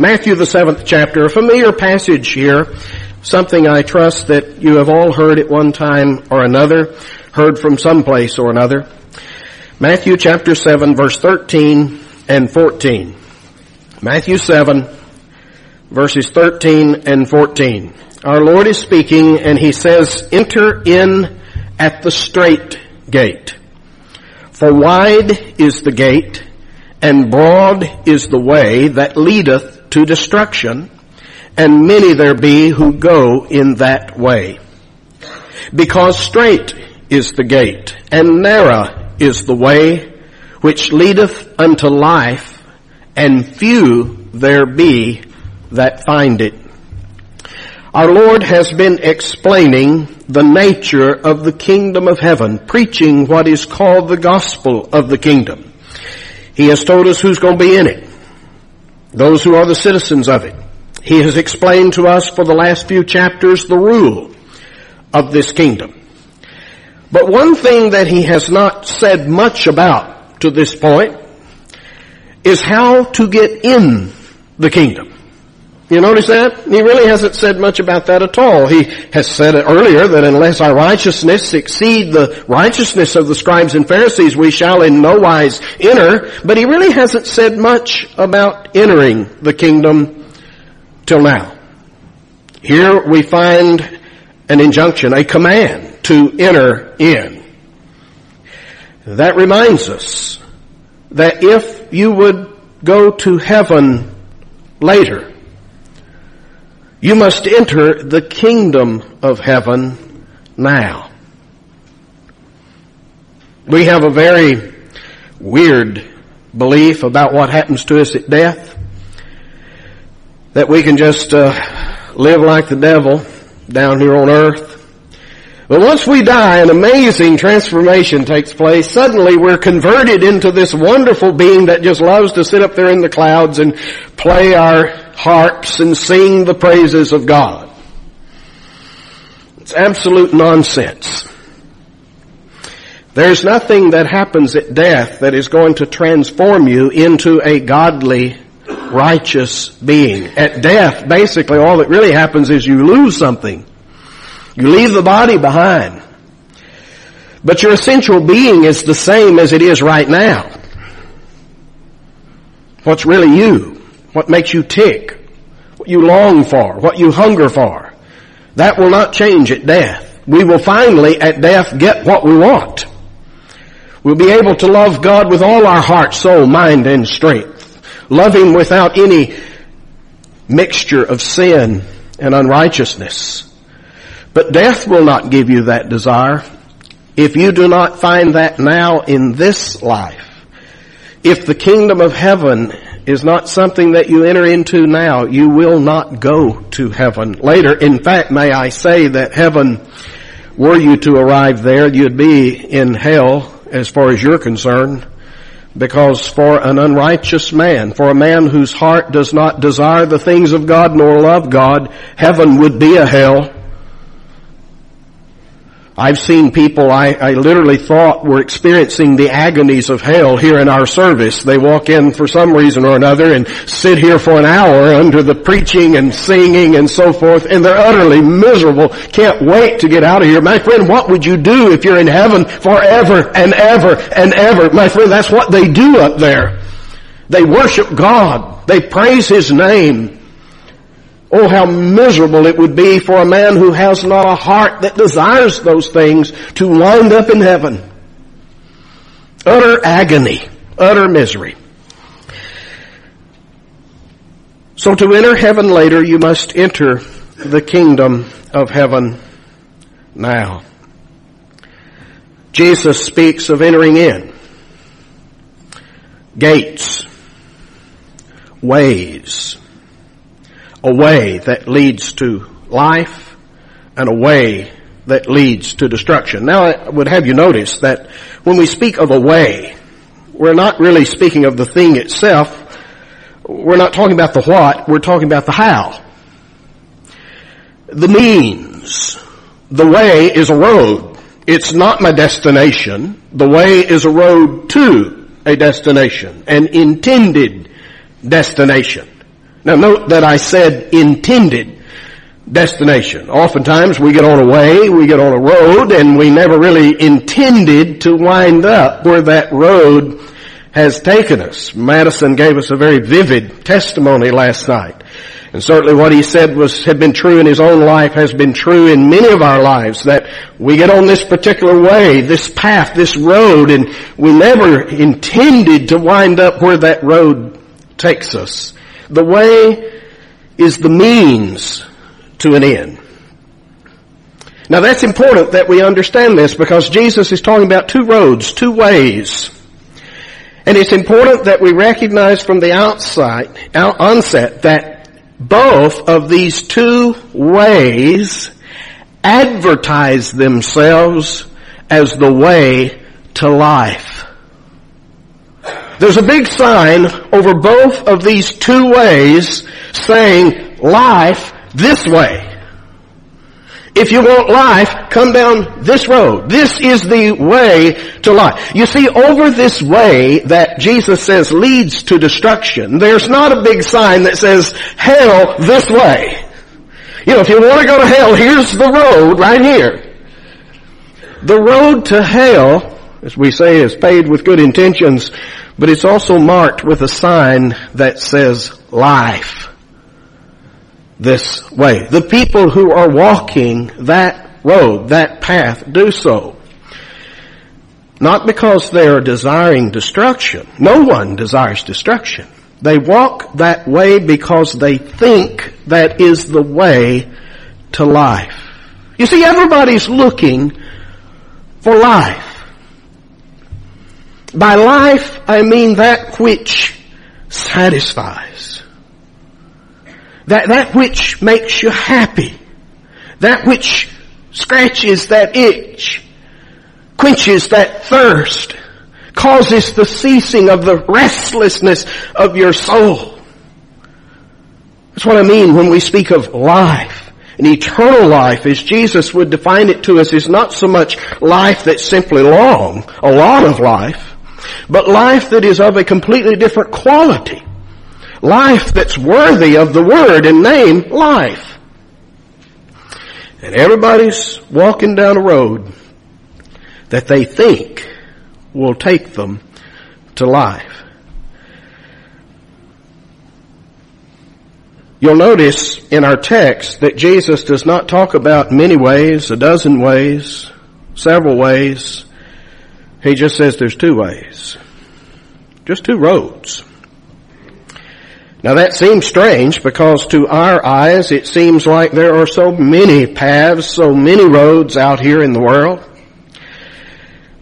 Matthew the seventh chapter, a familiar passage here, something I trust that you have all heard at one time or another, heard from some place or another. Matthew chapter 7 verse 13 and 14. Matthew 7 verses 13 and 14. Our Lord is speaking and He says, enter in at the straight gate. For wide is the gate and broad is the way that leadeth to destruction, and many there be who go in that way. Because straight is the gate, and narrow is the way which leadeth unto life, and few there be that find it. Our Lord has been explaining the nature of the kingdom of heaven, preaching what is called the gospel of the kingdom. He has told us who's going to be in it those who are the citizens of it. He has explained to us for the last few chapters the rule of this kingdom. But one thing that he has not said much about to this point is how to get in the kingdom. You notice that? He really hasn't said much about that at all. He has said earlier that unless our righteousness exceed the righteousness of the scribes and Pharisees, we shall in no wise enter. But he really hasn't said much about entering the kingdom till now. Here we find an injunction, a command to enter in. That reminds us that if you would go to heaven later, you must enter the kingdom of heaven now. We have a very weird belief about what happens to us at death. That we can just uh, live like the devil down here on earth. But once we die, an amazing transformation takes place. Suddenly we're converted into this wonderful being that just loves to sit up there in the clouds and play our harps and sing the praises of God. It's absolute nonsense. There's nothing that happens at death that is going to transform you into a godly, righteous being. At death, basically all that really happens is you lose something. You leave the body behind. But your essential being is the same as it is right now. What's really you? What makes you tick, what you long for, what you hunger for. That will not change at death. We will finally at death get what we want. We'll be able to love God with all our heart, soul, mind, and strength. Love Him without any mixture of sin and unrighteousness. But death will not give you that desire if you do not find that now in this life. If the kingdom of heaven is not something that you enter into now. You will not go to heaven later. In fact, may I say that heaven, were you to arrive there, you'd be in hell as far as you're concerned. Because for an unrighteous man, for a man whose heart does not desire the things of God nor love God, heaven would be a hell. I've seen people I, I, literally thought were experiencing the agonies of hell here in our service. They walk in for some reason or another and sit here for an hour under the preaching and singing and so forth and they're utterly miserable. Can't wait to get out of here. My friend, what would you do if you're in heaven forever and ever and ever? My friend, that's what they do up there. They worship God. They praise His name. Oh, how miserable it would be for a man who has not a heart that desires those things to wind up in heaven. Utter agony, utter misery. So to enter heaven later, you must enter the kingdom of heaven now. Jesus speaks of entering in. Gates. Ways a way that leads to life and a way that leads to destruction. Now I would have you notice that when we speak of a way, we're not really speaking of the thing itself. We're not talking about the what, we're talking about the how. The means. The way is a road. It's not my destination. The way is a road to a destination, an intended destination. Now note that I said intended destination. Oftentimes we get on a way, we get on a road, and we never really intended to wind up where that road has taken us. Madison gave us a very vivid testimony last night. And certainly what he said was, had been true in his own life has been true in many of our lives that we get on this particular way, this path, this road, and we never intended to wind up where that road takes us. The way is the means to an end. Now that's important that we understand this because Jesus is talking about two roads, two ways. And it's important that we recognize from the outside, onset that both of these two ways advertise themselves as the way to life. There's a big sign over both of these two ways saying life this way. If you want life, come down this road. This is the way to life. You see, over this way that Jesus says leads to destruction, there's not a big sign that says hell this way. You know, if you want to go to hell, here's the road right here. The road to hell, as we say, is paid with good intentions, but it's also marked with a sign that says life this way. The people who are walking that road, that path, do so. Not because they are desiring destruction. No one desires destruction. They walk that way because they think that is the way to life. You see, everybody's looking for life. By life, I mean that which satisfies. That, that which makes you happy. That which scratches that itch. Quenches that thirst. Causes the ceasing of the restlessness of your soul. That's what I mean when we speak of life. An eternal life, as Jesus would define it to us, is not so much life that's simply long, a lot of life, but life that is of a completely different quality. Life that's worthy of the word and name life. And everybody's walking down a road that they think will take them to life. You'll notice in our text that Jesus does not talk about many ways, a dozen ways, several ways. He just says there's two ways. Just two roads. Now that seems strange because to our eyes it seems like there are so many paths, so many roads out here in the world.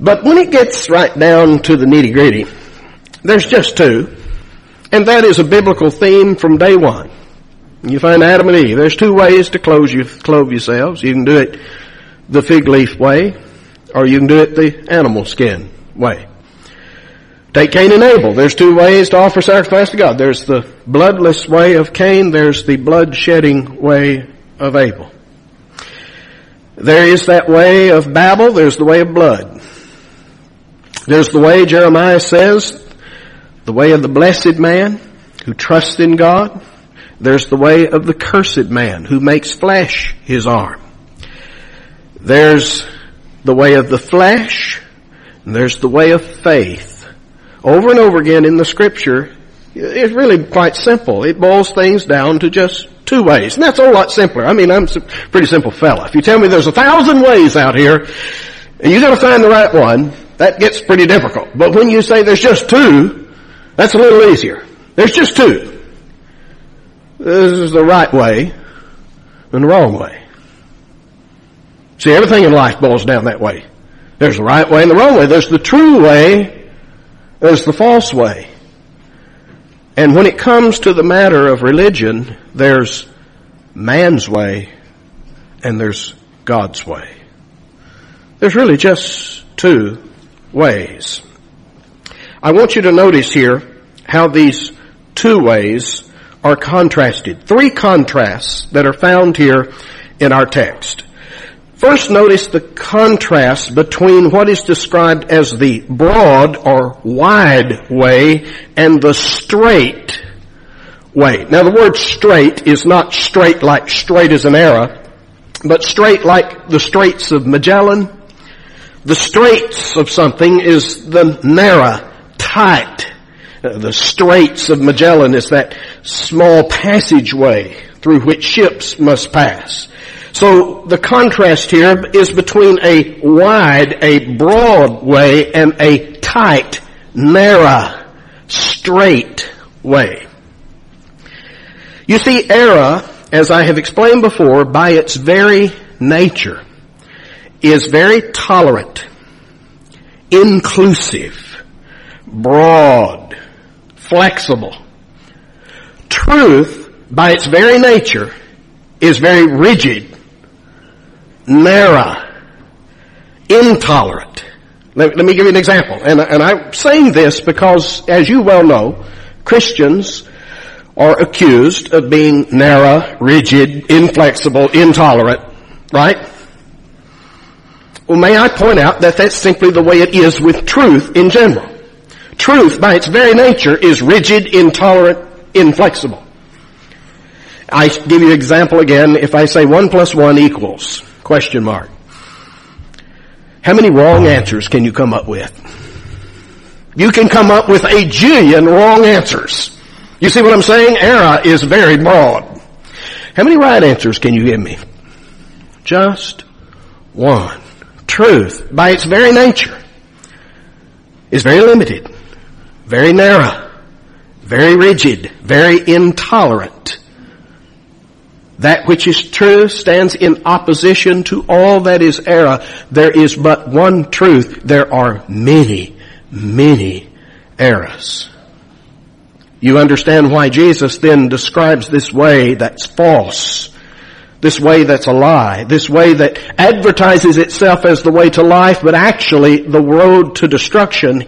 But when it gets right down to the nitty gritty, there's just two. And that is a biblical theme from day one. You find Adam and Eve. There's two ways to close you, clothe yourselves. You can do it the fig leaf way, or you can do it the animal skin way. Take Cain and Abel. There's two ways to offer sacrifice to God. There's the bloodless way of Cain. There's the blood shedding way of Abel. There is that way of Babel. There's the way of blood. There's the way Jeremiah says, the way of the blessed man who trusts in God. There's the way of the cursed man who makes flesh his arm. There's the way of the flesh. And there's the way of faith over and over again in the scripture, it's really quite simple. It boils things down to just two ways. And that's a lot simpler. I mean, I'm a pretty simple fella. If you tell me there's a thousand ways out here, and you gotta find the right one, that gets pretty difficult. But when you say there's just two, that's a little easier. There's just two. This is the right way and the wrong way. See, everything in life boils down that way. There's the right way and the wrong way. There's the true way there's the false way. And when it comes to the matter of religion, there's man's way and there's God's way. There's really just two ways. I want you to notice here how these two ways are contrasted. Three contrasts that are found here in our text. First notice the contrast between what is described as the broad or wide way and the straight way. Now the word straight is not straight like straight as an arrow, but straight like the Straits of Magellan. The straits of something is the narrow, tight. Uh, the Straits of Magellan is that small passageway through which ships must pass. So the contrast here is between a wide, a broad way and a tight, narrow, straight way. You see, error, as I have explained before, by its very nature, is very tolerant, inclusive, broad, flexible. Truth, by its very nature, is very rigid, narrow, intolerant. Let, let me give you an example. And, and I'm saying this because, as you well know, Christians are accused of being narrow, rigid, inflexible, intolerant, right? Well, may I point out that that's simply the way it is with truth in general. Truth, by its very nature, is rigid, intolerant, inflexible. I give you an example again. If I say one plus one equals, question mark. How many wrong answers can you come up with? You can come up with a jillion wrong answers. You see what I'm saying? Error is very broad. How many right answers can you give me? Just one. Truth, by its very nature, is very limited, very narrow, very rigid, very intolerant. That which is true stands in opposition to all that is error. There is but one truth. There are many, many errors. You understand why Jesus then describes this way that's false. This way that's a lie. This way that advertises itself as the way to life, but actually the road to destruction.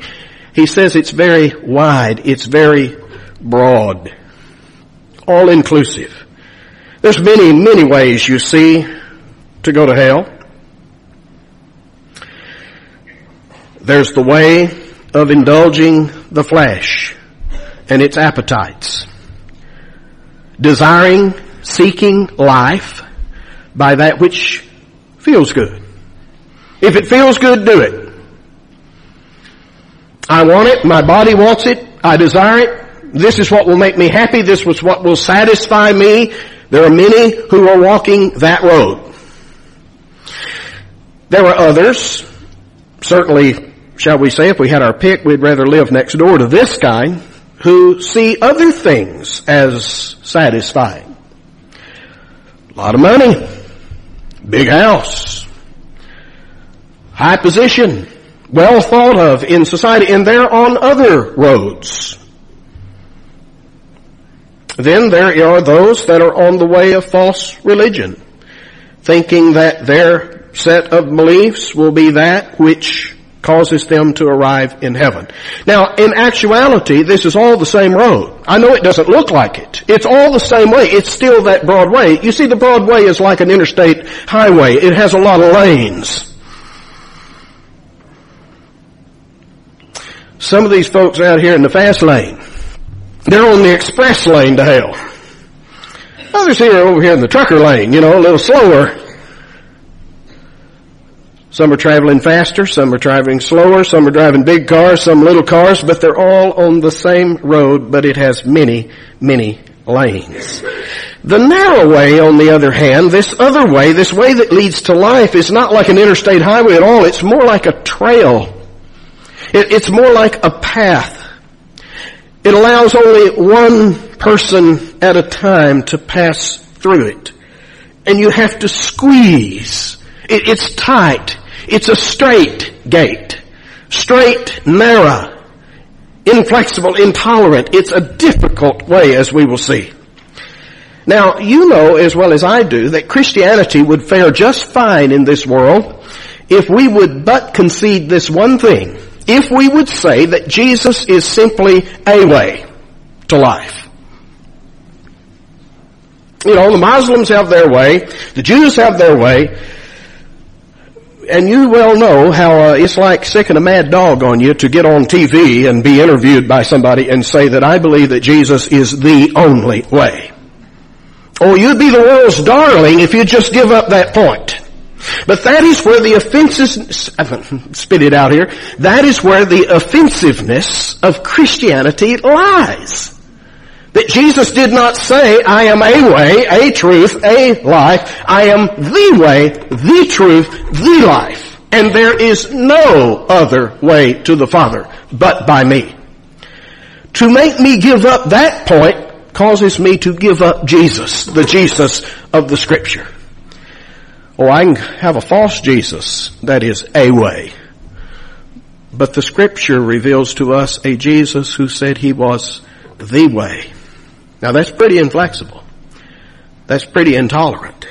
He says it's very wide. It's very broad. All inclusive. There's many, many ways you see to go to hell. There's the way of indulging the flesh and its appetites. Desiring, seeking life by that which feels good. If it feels good, do it. I want it, my body wants it, I desire it, this is what will make me happy, this is what will satisfy me, there are many who are walking that road. There are others, certainly, shall we say, if we had our pick, we'd rather live next door to this guy, who see other things as satisfying. A lot of money, big house, high position, well thought of in society, and they're on other roads. Then there are those that are on the way of false religion, thinking that their set of beliefs will be that which causes them to arrive in heaven. Now, in actuality, this is all the same road. I know it doesn't look like it. It's all the same way. It's still that broad way. You see, the broad way is like an interstate highway. It has a lot of lanes. Some of these folks out here in the fast lane, they're on the express lane to hell. Others here are over here in the trucker lane, you know, a little slower. Some are traveling faster, some are traveling slower, some are driving big cars, some little cars, but they're all on the same road, but it has many, many lanes. The narrow way, on the other hand, this other way, this way that leads to life is not like an interstate highway at all. It's more like a trail. It, it's more like a path. It allows only one person at a time to pass through it. And you have to squeeze. It, it's tight. It's a straight gate. Straight, narrow, inflexible, intolerant. It's a difficult way as we will see. Now, you know as well as I do that Christianity would fare just fine in this world if we would but concede this one thing if we would say that Jesus is simply a way to life. You know, the Muslims have their way, the Jews have their way, and you well know how uh, it's like sicking a mad dog on you to get on TV and be interviewed by somebody and say that I believe that Jesus is the only way. Oh, you'd be the world's darling if you just give up that point. But that is where the offenses, spit it out here, that is where the offensiveness of Christianity lies. That Jesus did not say, I am a way, a truth, a life. I am the way, the truth, the life. And there is no other way to the Father but by me. To make me give up that point causes me to give up Jesus, the Jesus of the scripture. Oh, I can have a false Jesus that is a way. But the scripture reveals to us a Jesus who said he was the way. Now that's pretty inflexible. That's pretty intolerant.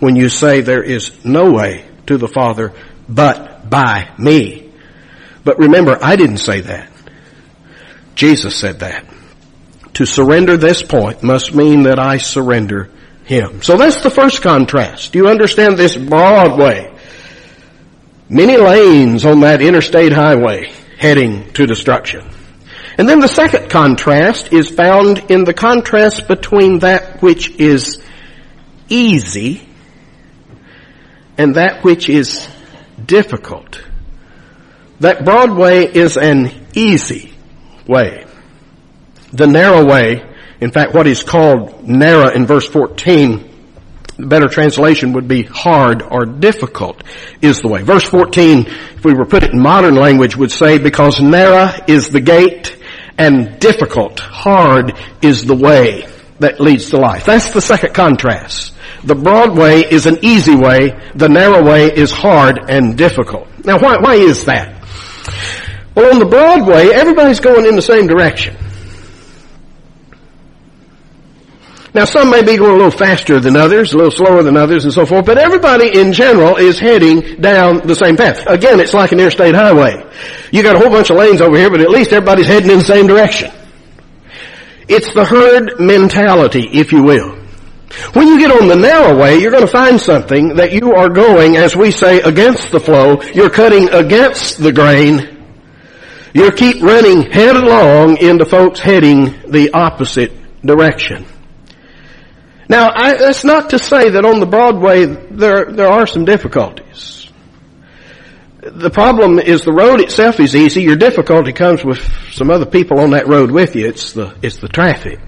When you say there is no way to the Father but by me. But remember, I didn't say that. Jesus said that. To surrender this point must mean that I surrender Him. So that's the first contrast. Do you understand this Broadway? Many lanes on that interstate highway heading to destruction. And then the second contrast is found in the contrast between that which is easy and that which is difficult. That broad way is an easy way. The narrow way, in fact what is called narrow in verse 14, the better translation would be hard or difficult is the way. Verse 14, if we were put it in modern language, would say, because narrow is the gate and difficult, hard is the way that leads to life. That's the second contrast. The broad way is an easy way. The narrow way is hard and difficult. Now why, why is that? Well, on the broad way, everybody's going in the same direction. Now some may be going a little faster than others, a little slower than others and so forth, but everybody in general is heading down the same path. Again, it's like an interstate highway. You got a whole bunch of lanes over here, but at least everybody's heading in the same direction. It's the herd mentality, if you will. When you get on the narrow way, you're going to find something that you are going, as we say, against the flow. You're cutting against the grain. You keep running headlong into folks heading the opposite direction. Now, I, that's not to say that on the Broadway there, there are some difficulties. The problem is the road itself is easy. Your difficulty comes with some other people on that road with you. It's the, it's the traffic.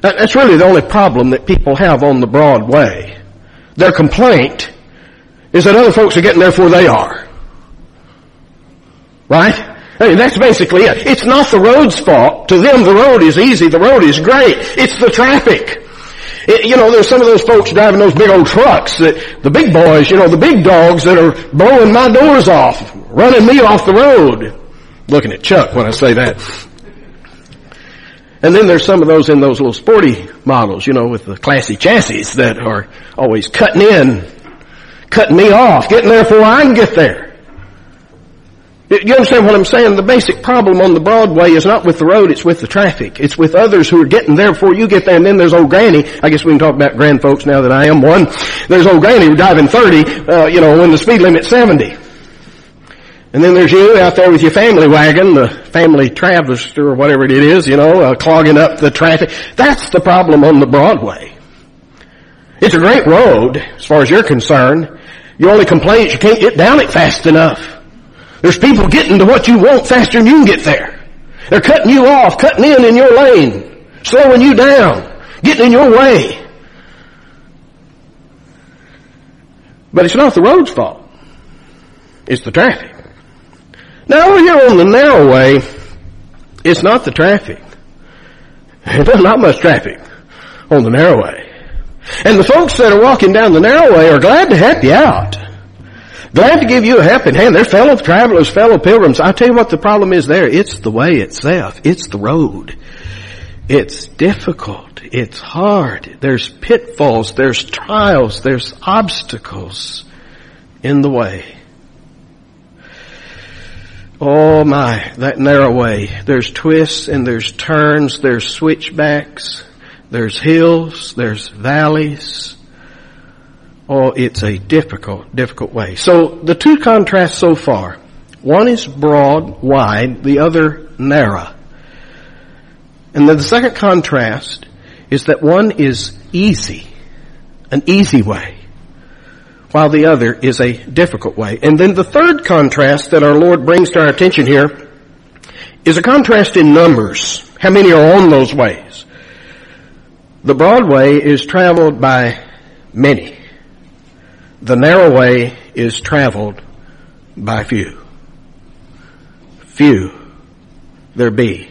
That, that's really the only problem that people have on the Broadway. Their complaint is that other folks are getting there before they are. Right? I mean, that's basically it. It's not the road's fault. To them, the road is easy. The road is great. It's the traffic. You know, there's some of those folks driving those big old trucks that, the big boys, you know, the big dogs that are blowing my doors off, running me off the road. Looking at Chuck when I say that. And then there's some of those in those little sporty models, you know, with the classy chassis that are always cutting in, cutting me off, getting there before I can get there. You understand what I'm saying? The basic problem on the Broadway is not with the road, it's with the traffic. It's with others who are getting there before you get there, and then there's old granny. I guess we can talk about grand folks now that I am one. There's old granny driving 30, uh, you know, when the speed limit's 70. And then there's you out there with your family wagon, the family Travis or whatever it is, you know, uh, clogging up the traffic. That's the problem on the Broadway. It's a great road, as far as you're concerned. Your only complaint is you can't get down it fast enough. There's people getting to what you want faster than you can get there. They're cutting you off, cutting in in your lane, slowing you down, getting in your way. But it's not the road's fault. It's the traffic. Now over here on the narrow way, it's not the traffic. There's not much traffic on the narrow way. And the folks that are walking down the narrow way are glad to help you out. Glad to give you a helping hand. They're fellow travelers, fellow pilgrims. I tell you what the problem is there. It's the way itself. It's the road. It's difficult. It's hard. There's pitfalls. There's trials. There's obstacles in the way. Oh my, that narrow way. There's twists and there's turns. There's switchbacks. There's hills. There's valleys. Oh, it's a difficult, difficult way. So the two contrasts so far. One is broad, wide, the other narrow. And then the second contrast is that one is easy, an easy way, while the other is a difficult way. And then the third contrast that our Lord brings to our attention here is a contrast in numbers. How many are on those ways? The broad way is traveled by many. The narrow way is traveled by few. Few there be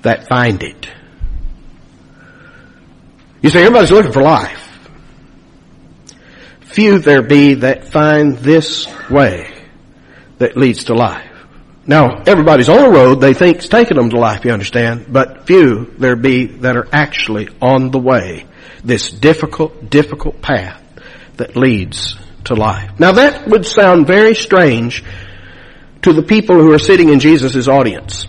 that find it. You say everybody's looking for life. Few there be that find this way that leads to life. Now, everybody's on a road they think think's taking them to life, you understand, but few there be that are actually on the way, this difficult, difficult path that leads to life. Now that would sound very strange to the people who are sitting in Jesus' audience.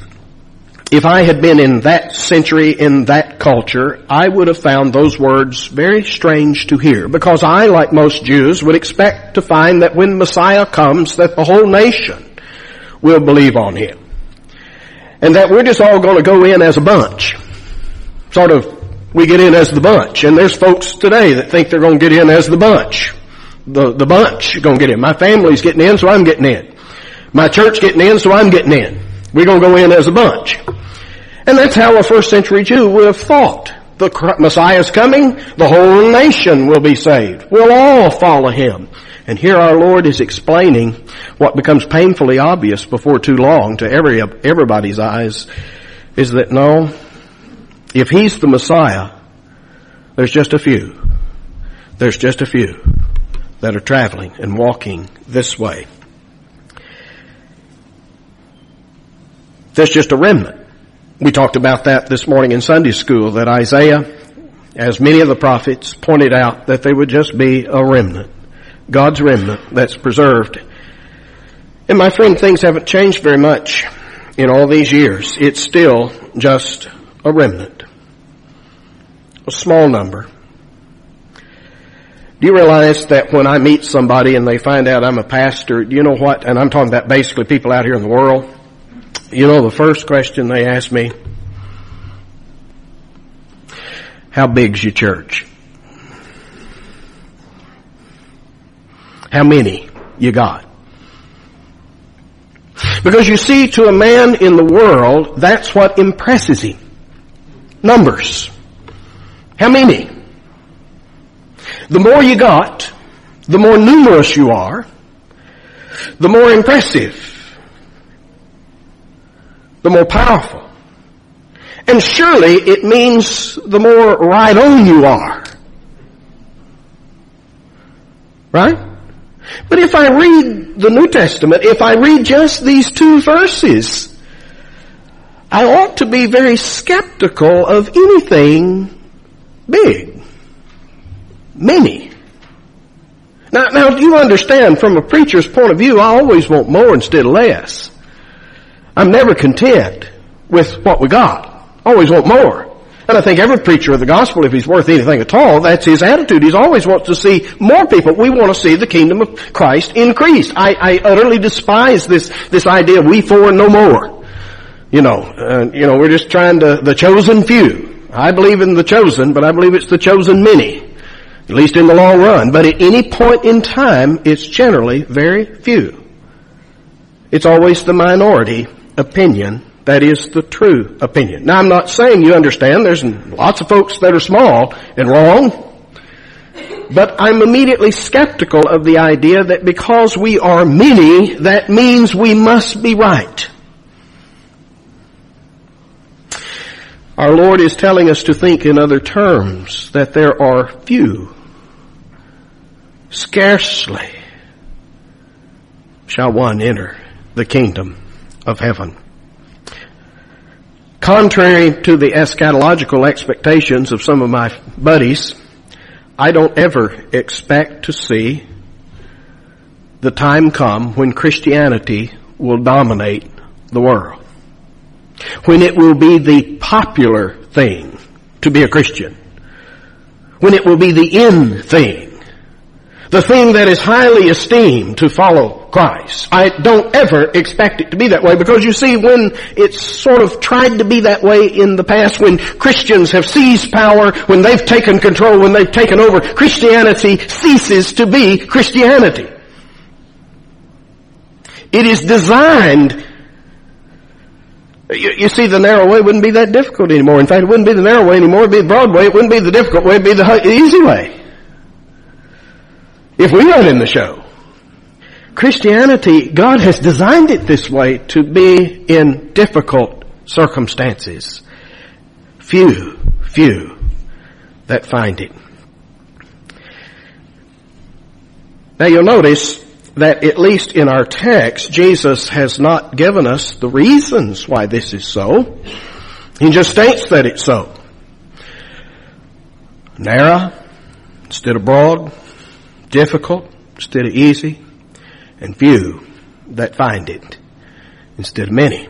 If I had been in that century, in that culture, I would have found those words very strange to hear because I, like most Jews, would expect to find that when Messiah comes that the whole nation will believe on him. And that we're just all going to go in as a bunch. Sort of, we get in as the bunch. And there's folks today that think they're going to get in as the bunch. The, the bunch going to get in. My family's getting in, so I'm getting in. My church getting in, so I'm getting in. We're going to go in as a bunch. And that's how a first century Jew would have thought. The Messiah's coming, the whole nation will be saved. We'll all follow him. And here our Lord is explaining what becomes painfully obvious before too long to every, everybody's eyes is that no, if he's the Messiah, there's just a few. There's just a few that are traveling and walking this way. There's just a remnant. We talked about that this morning in Sunday school, that Isaiah, as many of the prophets, pointed out that they would just be a remnant. God's remnant that's preserved. And my friend, things haven't changed very much in all these years. It's still just a remnant. A small number. Do you realize that when I meet somebody and they find out I'm a pastor, do you know what? And I'm talking about basically people out here in the world. You know the first question they ask me, how big's your church? How many you got? Because you see, to a man in the world, that's what impresses him. Numbers. How many? The more you got, the more numerous you are, the more impressive the more powerful. And surely it means the more right on you are. Right? But if I read the New Testament, if I read just these two verses, I ought to be very skeptical of anything big. Many. Now, now, you understand from a preacher's point of view, I always want more instead of less. I'm never content with what we got. Always want more. And I think every preacher of the gospel, if he's worth anything at all, that's his attitude. He's always wants to see more people. We want to see the kingdom of Christ increased. I, I utterly despise this, this idea, of we four and no more. You know, uh, you know, we're just trying to, the chosen few. I believe in the chosen, but I believe it's the chosen many. At least in the long run. But at any point in time, it's generally very few. It's always the minority opinion that is the true opinion. Now I'm not saying you understand, there's lots of folks that are small and wrong, but I'm immediately skeptical of the idea that because we are many, that means we must be right. Our Lord is telling us to think in other terms, that there are few, scarcely shall one enter the kingdom of heaven. Contrary to the eschatological expectations of some of my buddies, I don't ever expect to see the time come when Christianity will dominate the world. When it will be the popular thing to be a Christian. When it will be the in thing the thing that is highly esteemed to follow Christ. I don't ever expect it to be that way because you see when it's sort of tried to be that way in the past, when Christians have seized power, when they've taken control, when they've taken over, Christianity ceases to be Christianity. It is designed you, you, see, the narrow way wouldn't be that difficult anymore. In fact, it wouldn't be the narrow way anymore. It'd be the broad way. It wouldn't be the difficult way. It'd be the easy way if we run in the show. Christianity, God has designed it this way to be in difficult circumstances. Few, few that find it. Now you'll notice that at least in our text, Jesus has not given us the reasons why this is so. He just states that it's so. Narrow instead of broad, difficult instead of easy, and few that find it instead of many.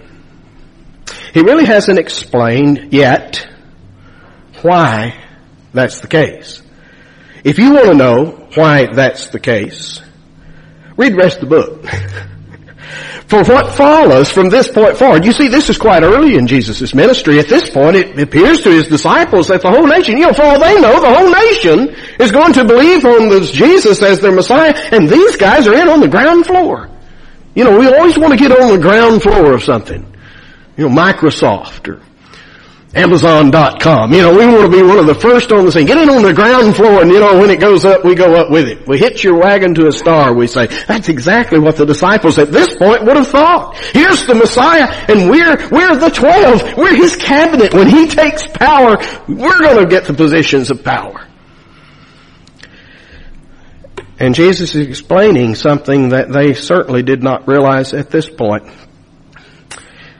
He really hasn't explained yet why that's the case. If you want to know why that's the case, read the rest of the book. For what follows from this point forward, you see this is quite early in Jesus' ministry. At this point, it appears to his disciples that the whole nation, you know, for all they know, the whole nation is going to believe on this Jesus as their Messiah, and these guys are in on the ground floor. You know, we always want to get on the ground floor of something. You know, Microsoft or Amazon.com. You know, we want to be one of the first on the scene. Get in on the ground floor and you know, when it goes up, we go up with it. We hitch your wagon to a star, we say. That's exactly what the disciples at this point would have thought. Here's the Messiah and we're, we're the twelve. We're his cabinet. When he takes power, we're going to get the positions of power. And Jesus is explaining something that they certainly did not realize at this point.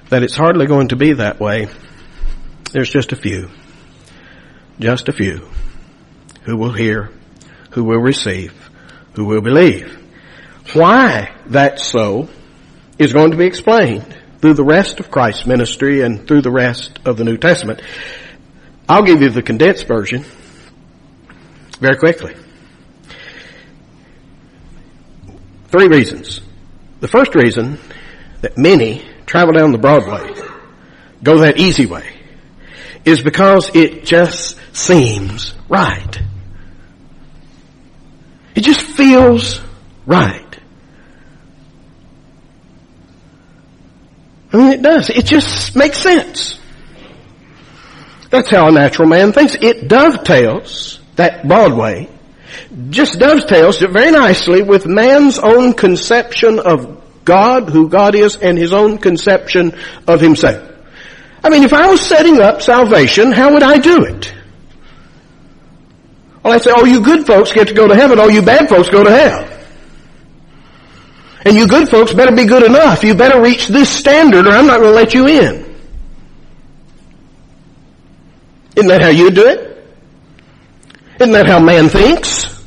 That it's hardly going to be that way there's just a few. Just a few who will hear, who will receive, who will believe. Why that's so is going to be explained through the rest of Christ's ministry and through the rest of the New Testament. I'll give you the condensed version very quickly. Three reasons. The first reason that many travel down the Broadway, go that easy way, is because it just seems right. It just feels right. I mean, it does. It just makes sense. That's how a natural man thinks. It dovetails, that Broadway, just dovetails very nicely with man's own conception of God, who God is, and his own conception of himself. I mean, if I was setting up salvation, how would I do it? Well, I'd say, oh, you good folks get to go to heaven, all you bad folks go to hell. And you good folks better be good enough. You better reach this standard or I'm not going to let you in. Isn't that how you do it? Isn't that how man thinks?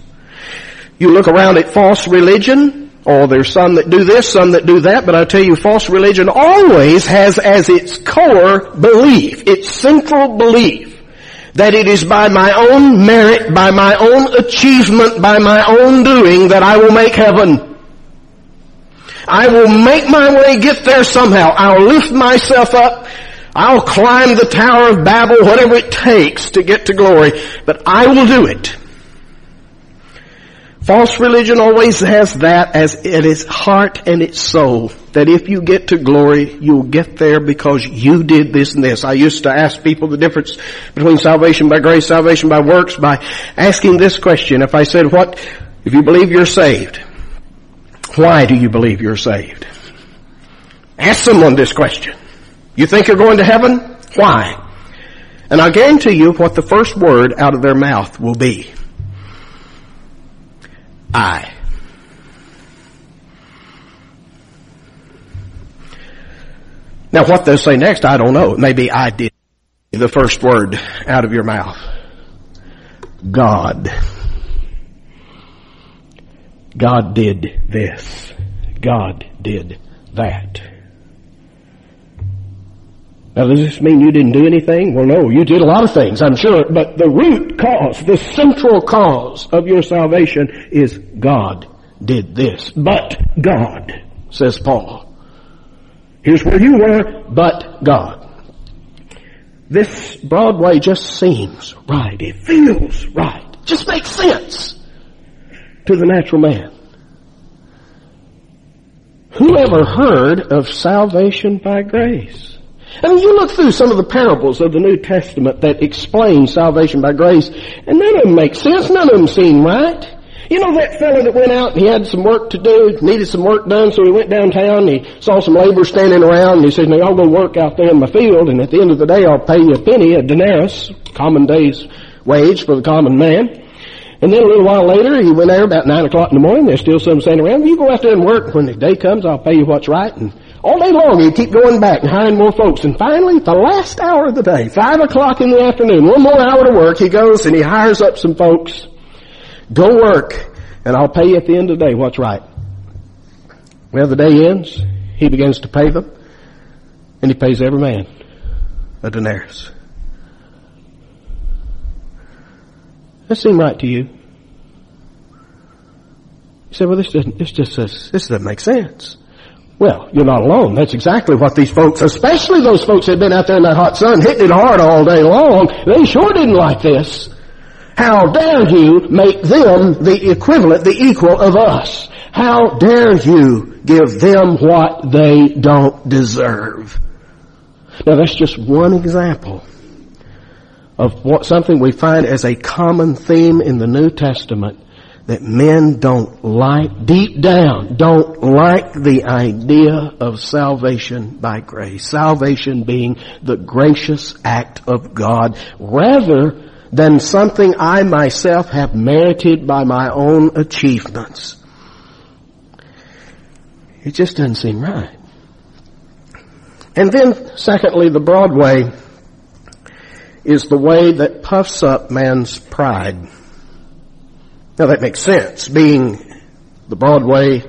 You look around at false religion, Oh, there's some that do this, some that do that, but I tell you, false religion always has as its core belief, its central belief, that it is by my own merit, by my own achievement, by my own doing that I will make heaven. I will make my way, get there somehow. I'll lift myself up. I'll climb the Tower of Babel, whatever it takes to get to glory, but I will do it. False religion always has that as in its heart and its soul. That if you get to glory, you'll get there because you did this and this. I used to ask people the difference between salvation by grace, salvation by works by asking this question. If I said, what, if you believe you're saved, why do you believe you're saved? Ask someone this question. You think you're going to heaven? Why? And I guarantee you what the first word out of their mouth will be. I. Now what they'll say next, I don't know. Maybe I did the first word out of your mouth. God. God did this. God did that. Now does this mean you didn't do anything? Well no, you did a lot of things, I'm sure, but the root cause, the central cause of your salvation is God did this. But God, says Paul. Here's where you were, but God. This Broadway just seems right. It feels right. Just makes sense to the natural man. Who ever heard of salvation by grace? I mean, you look through some of the parables of the New Testament that explain salvation by grace, and none of them make sense. None of them seem right. You know that fellow that went out and he had some work to do, needed some work done, so he went downtown and he saw some laborers standing around and he said, now y'all go work out there in my field and at the end of the day I'll pay you a penny, a denarius, common day's wage for the common man. And then a little while later, he went there about nine o'clock in the morning. There's still some standing around. You go out there and work. When the day comes, I'll pay you what's right. And all day long, he'd keep going back and hiring more folks. And finally, the last hour of the day, five o'clock in the afternoon, one more hour to work, he goes and he hires up some folks. Go work, and I'll pay you at the end of the day what's right. Well, the day ends. He begins to pay them, and he pays every man a denarius. That seem right to you? You say, well, this doesn't, this just says, this doesn't make sense. Well, you're not alone. That's exactly what these folks, especially those folks that had been out there in that hot sun hitting it hard all day long, they sure didn't like this. How dare you make them the equivalent, the equal of us? How dare you give them what they don't deserve? Now that's just one example of what something we find as a common theme in the New Testament that men don't like, deep down, don't like the idea of salvation by grace. Salvation being the gracious act of God rather than something I myself have merited by my own achievements. It just doesn't seem right. And then secondly, the broad way is the way that puffs up man's pride. Now that makes sense. Being the broad way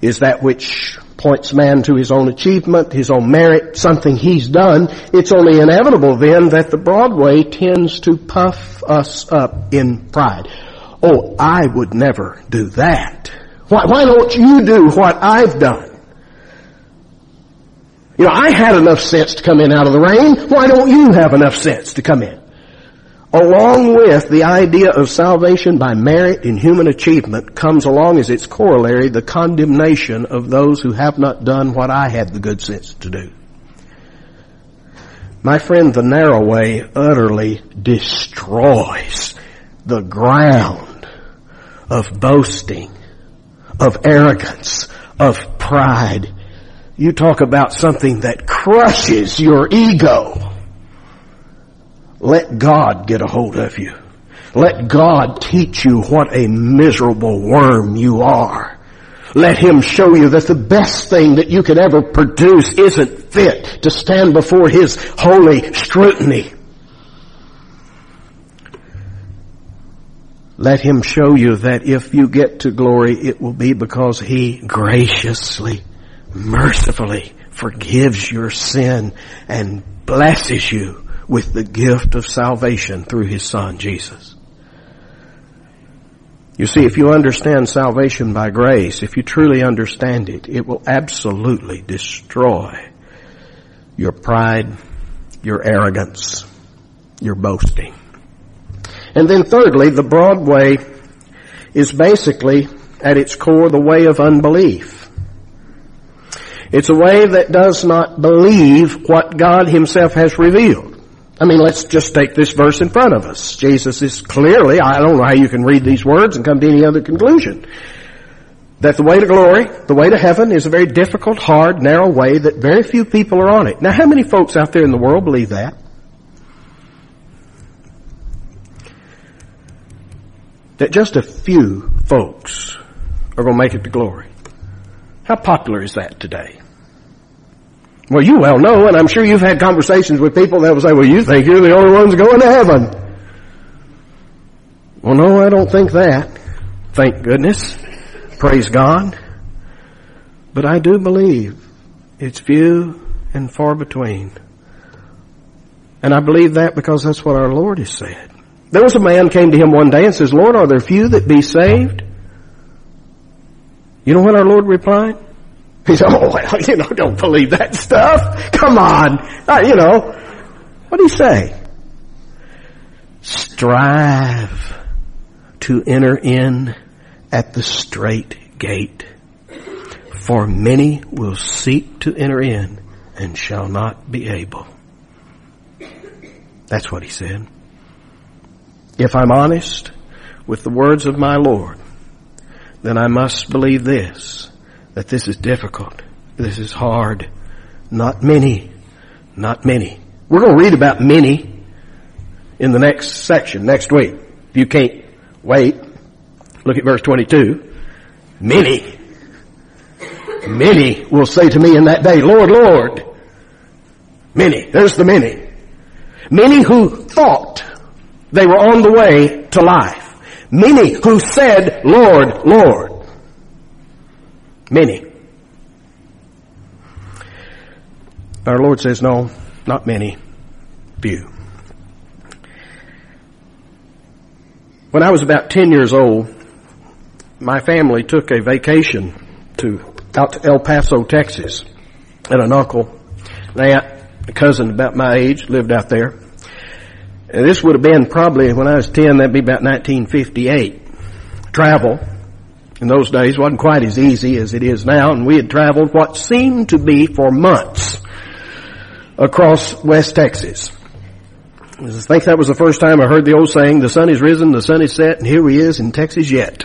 is that which points man to his own achievement, his own merit, something he's done. It's only inevitable then that the broad way tends to puff us up in pride. Oh, I would never do that. Why, why don't you do what I've done? You know, I had enough sense to come in out of the rain. Why don't you have enough sense to come in? Along with the idea of salvation by merit in human achievement comes along as its corollary the condemnation of those who have not done what I had the good sense to do. My friend, the narrow way utterly destroys the ground of boasting, of arrogance, of pride. You talk about something that crushes your ego. Let God get a hold of you. Let God teach you what a miserable worm you are. Let Him show you that the best thing that you could ever produce isn't fit to stand before His holy scrutiny. Let Him show you that if you get to glory, it will be because He graciously, mercifully forgives your sin and blesses you with the gift of salvation through His Son, Jesus. You see, if you understand salvation by grace, if you truly understand it, it will absolutely destroy your pride, your arrogance, your boasting. And then thirdly, the broad way is basically at its core the way of unbelief. It's a way that does not believe what God Himself has revealed. I mean, let's just take this verse in front of us. Jesus is clearly, I don't know how you can read these words and come to any other conclusion. That the way to glory, the way to heaven is a very difficult, hard, narrow way that very few people are on it. Now how many folks out there in the world believe that? That just a few folks are going to make it to glory. How popular is that today? Well, you well know, and I'm sure you've had conversations with people that will say, well, you think you're the only ones going to heaven. Well, no, I don't think that. Thank goodness. Praise God. But I do believe it's few and far between And I believe that because that's what our Lord has said. There was a man came to him one day and says, Lord, are there few that be saved? You know what our Lord replied? He said, oh, well, you know, don't believe that stuff. Come on. Uh, you know, what did he say? Strive to enter in at the strait gate. For many will seek to enter in and shall not be able. That's what he said. If I'm honest with the words of my Lord, then I must believe this, that this is difficult. This is hard. Not many. Not many. We're going to read about many in the next section next week. If you can't wait, look at verse 22. Many. Many will say to me in that day, Lord, Lord. Many. There's the many. Many who thought they were on the way to life. Many who said, Lord, Lord. Many. Our Lord says, no, not many. Few. When I was about 10 years old, my family took a vacation to out to El Paso, Texas, and an uncle, an aunt, a cousin about my age lived out there. And this would have been probably when I was 10, that'd be about 1958. Travel in those days wasn't quite as easy as it is now, and we had traveled what seemed to be for months across West Texas. I think that was the first time I heard the old saying, the sun is risen, the sun is set, and here he is in Texas yet.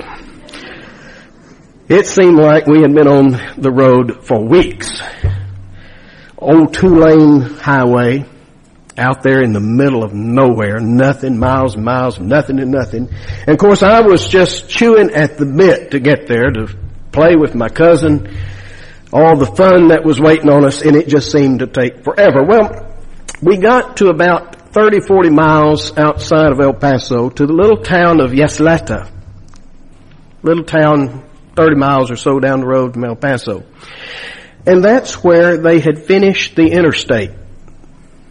It seemed like we had been on the road for weeks. Old two lane highway, out there in the middle of nowhere, nothing, miles and miles, nothing and nothing. And of course I was just chewing at the bit to get there to play with my cousin, all the fun that was waiting on us, and it just seemed to take forever. Well, we got to about 30, 40 miles outside of El Paso to the little town of Ysleta. Little town 30 miles or so down the road from El Paso. And that's where they had finished the interstate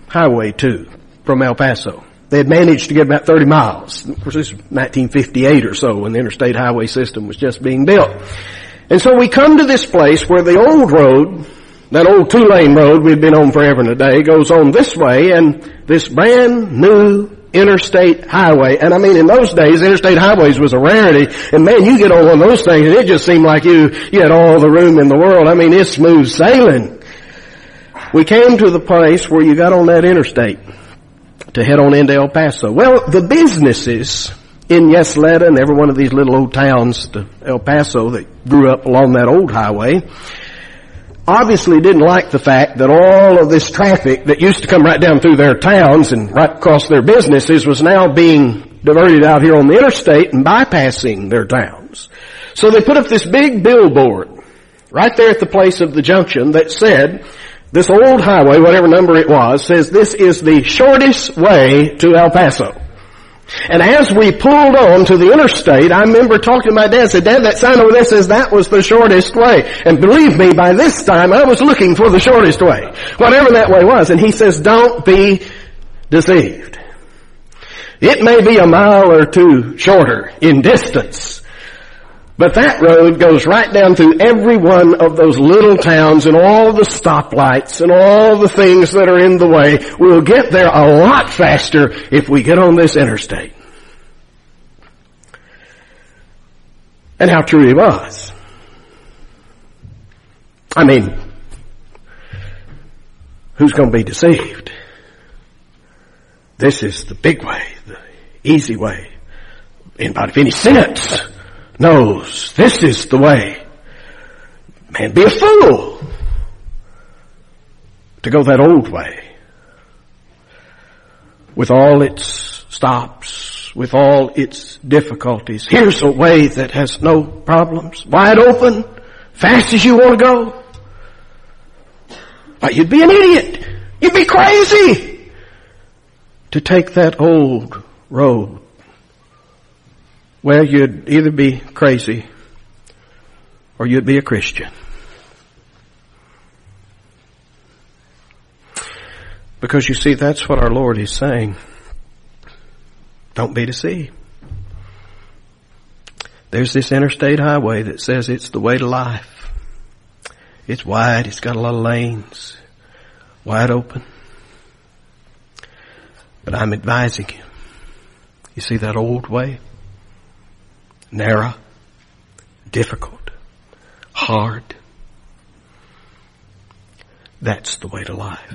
Highway 2 from El Paso. They had managed to get about 30 miles. Of course, this was 1958 or so when the interstate highway system was just being built. And so we come to this place where the old road, that old two lane road we've been on forever and a day goes on this way and this brand new interstate highway. And I mean, in those days, interstate highways was a rarity. And man, you get on one of those things and it just seemed like you, you had all the room in the world. I mean, it's smooth sailing. We came to the place where you got on that interstate to head on into El Paso. Well, the businesses in Ysleta and every one of these little old towns to El Paso that grew up along that old highway obviously didn't like the fact that all of this traffic that used to come right down through their towns and right across their businesses was now being diverted out here on the interstate and bypassing their towns. So they put up this big billboard right there at the place of the junction that said, this old highway, whatever number it was, says this is the shortest way to El Paso. And as we pulled on to the interstate, I remember talking to my dad, said, Dad, that sign over there says that was the shortest way. And believe me, by this time I was looking for the shortest way. Whatever that way was. And he says, don't be deceived. It may be a mile or two shorter in distance, but that road goes right down through every one of those little towns and all the stoplights and all the things that are in the way. We'll get there a lot faster if we get on this interstate. And how true he was. I mean, who's going to be deceived? This is the big way, the easy way. Anybody of any sense? Knows this is the way. Man, be a fool to go that old way with all its stops, with all its difficulties. Here's a way that has no problems, wide open, fast as you want to go. But you'd be an idiot. You'd be crazy to take that old road well, you'd either be crazy or you'd be a Christian. Because you see, that's what our Lord is saying. Don't be deceived. There's this interstate highway that says it's the way to life. It's wide, it's got a lot of lanes, wide open. But I'm advising you. You see that old way? Narrow, difficult, hard. That's the way to life.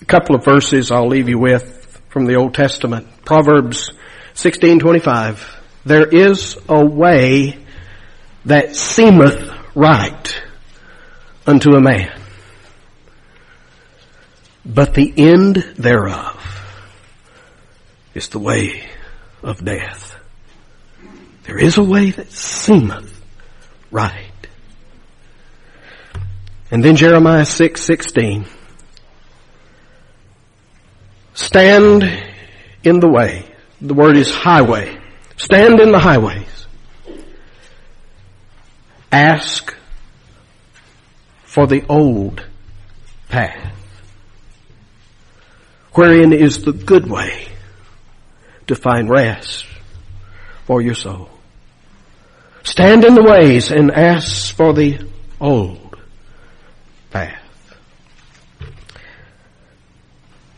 A couple of verses I'll leave you with from the Old Testament. Proverbs 16:25. There is a way that seemeth right unto a man, but the end thereof is the way of death. There is a way that seemeth right. And then Jeremiah 6:16 Stand in the way. The word is highway. Stand in the highways. Ask for the old path. Wherein is the good way to find rest for your soul. Stand in the ways and ask for the old path.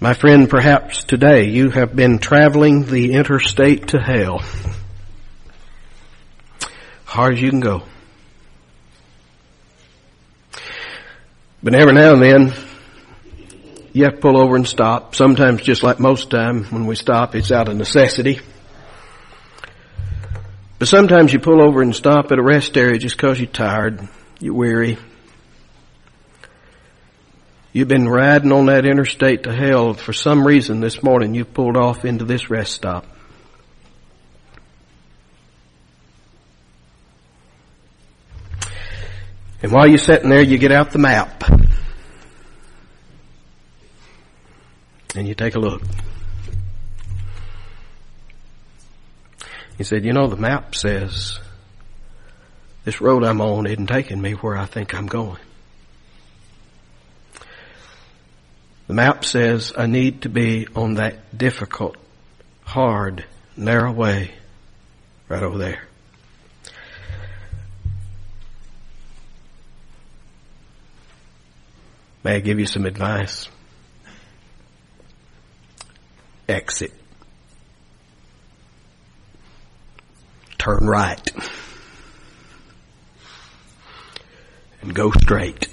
My friend, perhaps today you have been traveling the interstate to hell. Hard as you can go. But every now and then, you have to pull over and stop. Sometimes just like most time when we stop, it's out of necessity. But sometimes you pull over and stop at a rest area just because you're tired, you're weary, You've been riding on that interstate to hell. For some reason this morning you pulled off into this rest stop. And while you're sitting there, you get out the map. And you take a look. He said, you know, the map says this road I'm on isn't taking me where I think I'm going. The map says I need to be on that difficult, hard, narrow way right over there. May I give you some advice? Exit. Turn right. And go straight.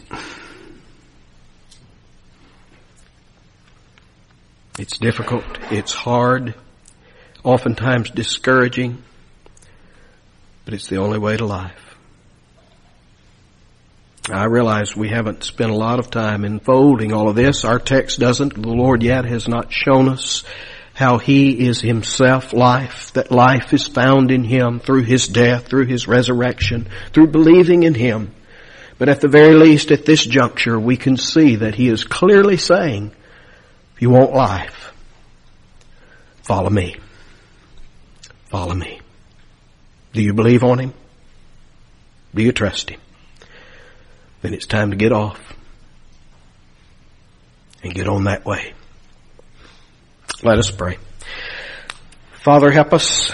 It's difficult. It's hard. Oftentimes discouraging. But it's the only way to life. I realize we haven't spent a lot of time unfolding all of this. Our text doesn't. The Lord yet has not shown us how He is Himself life, that life is found in Him through His death, through His resurrection, through believing in Him. But at the very least at this juncture, we can see that He is clearly saying, if you want life, follow me. Follow me. Do you believe on Him? Do you trust Him? Then it's time to get off and get on that way. Let us pray. Father, help us.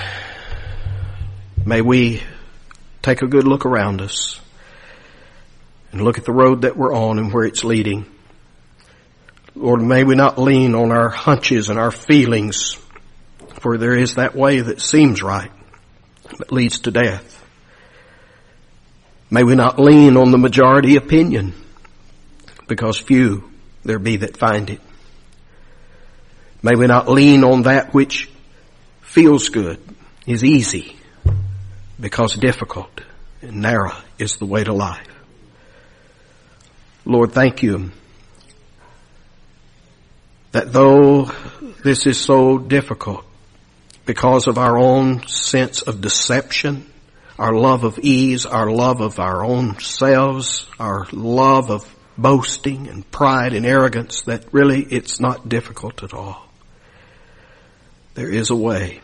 May we take a good look around us and look at the road that we're on and where it's leading. Lord, may we not lean on our hunches and our feelings, for there is that way that seems right, but leads to death. May we not lean on the majority opinion, because few there be that find it. May we not lean on that which feels good, is easy, because difficult and narrow is the way to life. Lord, thank you that though this is so difficult because of our own sense of deception, our love of ease, our love of our own selves, our love of boasting and pride and arrogance, that really it's not difficult at all. There is a way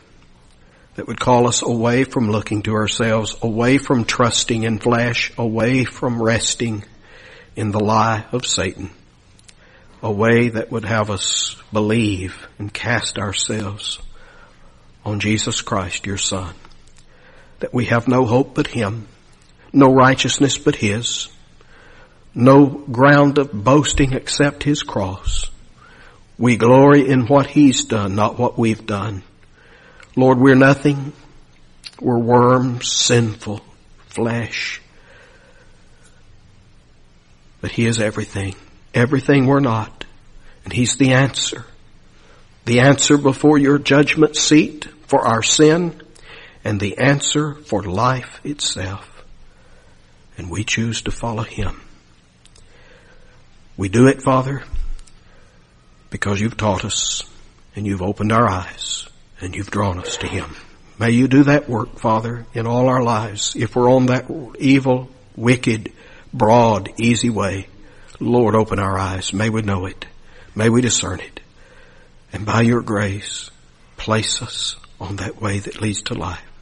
that would call us away from looking to ourselves, away from trusting in flesh, away from resting in the lie of Satan. A way that would have us believe and cast ourselves on Jesus Christ, your Son. That we have no hope but Him, no righteousness but His, no ground of boasting except His cross. We glory in what He's done, not what we've done. Lord, we're nothing. We're worms, sinful, flesh. But He is everything. Everything we're not. And He's the answer. The answer before your judgment seat for our sin and the answer for life itself. And we choose to follow Him. We do it, Father, because you've taught us and you've opened our eyes and you've drawn us to Him. May you do that work, Father, in all our lives. If we're on that evil, wicked, broad, easy way, Lord, open our eyes. May we know it. May we discern it. And by your grace, place us on that way that leads to life.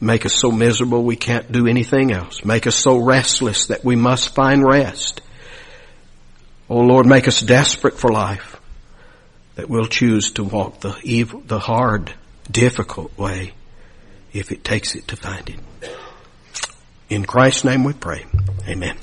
Make us so miserable we can't do anything else. Make us so restless that we must find rest. Oh Lord, make us desperate for life that we'll choose to walk the evil, the hard, difficult way if it takes it to find it. In Christ's name we pray. Amen.